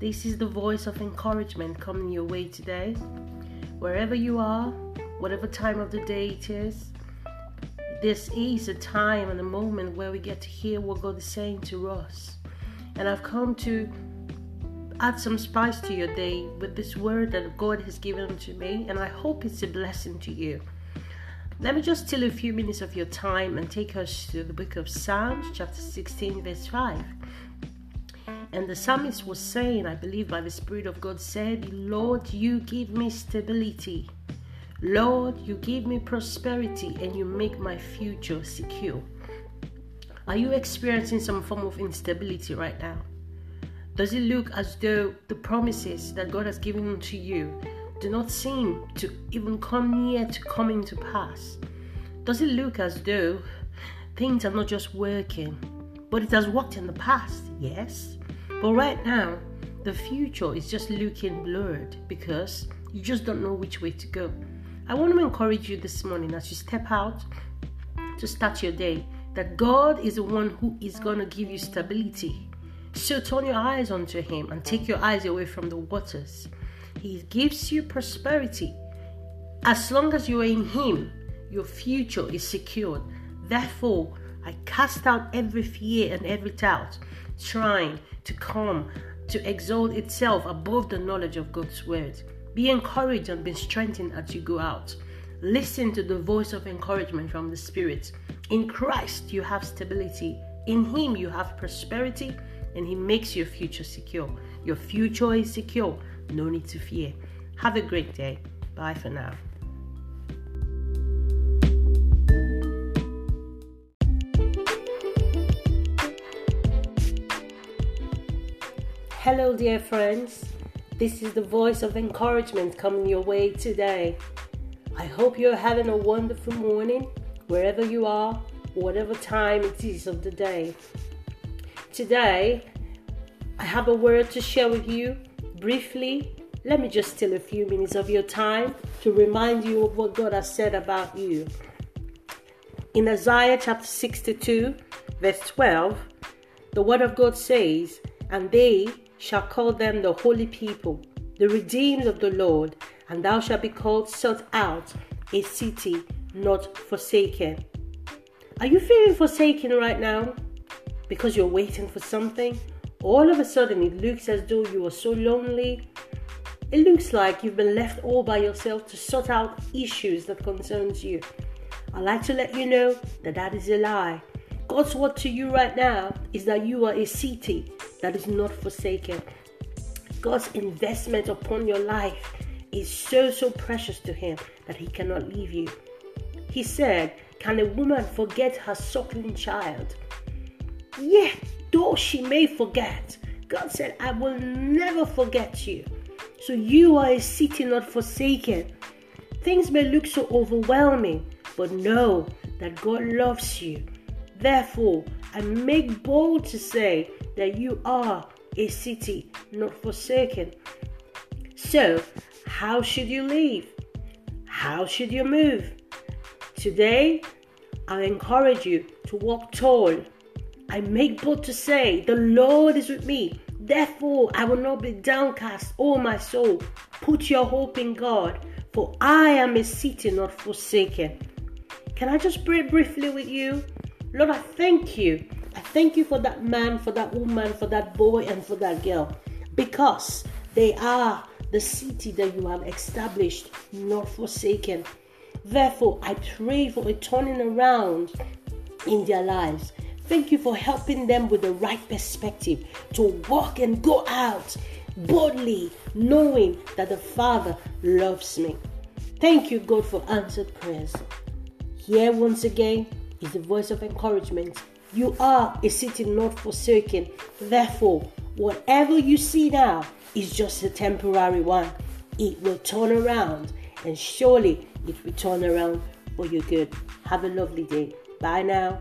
This is the voice of encouragement coming your way today. Wherever you are, whatever time of the day it is, this is a time and a moment where we get to hear what God is saying to us. And I've come to add some spice to your day with this word that God has given to me, and I hope it's a blessing to you. Let me just steal a few minutes of your time and take us to the book of Psalms, chapter 16, verse 5. And the psalmist was saying, I believe by the Spirit of God, said, Lord, you give me stability. Lord, you give me prosperity and you make my future secure. Are you experiencing some form of instability right now? Does it look as though the promises that God has given to you do not seem to even come near to coming to pass? Does it look as though things are not just working, but it has worked in the past? Yes. But right now, the future is just looking blurred because you just don't know which way to go. I want to encourage you this morning as you step out to start your day that God is the one who is going to give you stability so turn your eyes onto Him and take your eyes away from the waters. He gives you prosperity. As long as you are in Him, your future is secured. Therefore, I cast out every fear and every doubt trying to come to exalt itself above the knowledge of God's word. Be encouraged and be strengthened as you go out. Listen to the voice of encouragement from the Spirit. In Christ, you have stability. In Him, you have prosperity and He makes your future secure. Your future is secure. No need to fear. Have a great day. Bye for now. Hello, dear friends. This is the voice of encouragement coming your way today. I hope you're having a wonderful morning wherever you are, whatever time it is of the day. Today, I have a word to share with you briefly. Let me just steal a few minutes of your time to remind you of what God has said about you. In Isaiah chapter 62, verse 12, the word of God says, And they shall call them the holy people, the redeemed of the Lord, and thou shalt be called sought out, a city not forsaken. Are you feeling forsaken right now? because you're waiting for something, all of a sudden it looks as though you are so lonely. It looks like you've been left all by yourself to sort out issues that concerns you. I'd like to let you know that that is a lie. God's word to you right now is that you are a city that is not forsaken. God's investment upon your life is so, so precious to Him that He cannot leave you. He said, Can a woman forget her suckling child? Yet, though she may forget, God said, I will never forget you. So you are a city not forsaken. Things may look so overwhelming, but know that God loves you. Therefore, I make bold to say that you are a city not forsaken. So, how should you live? How should you move? Today, I encourage you to walk tall I make bold to say, The Lord is with me. Therefore, I will not be downcast, O my soul. Put your hope in God, for I am a city not forsaken. Can I just pray briefly with you? Lord, I thank you. I thank you for that man, for that woman, for that boy, and for that girl, because they are the city that you have established, not forsaken. Therefore, I pray for a turning around in their lives. Thank you for helping them with the right perspective to walk and go out boldly, knowing that the Father loves me. Thank you, God, for answered prayers. Here, once again, is the voice of encouragement. You are a city not forsaken. Therefore, whatever you see now is just a temporary one. It will turn around, and surely it will turn around for your good. Have a lovely day. Bye now.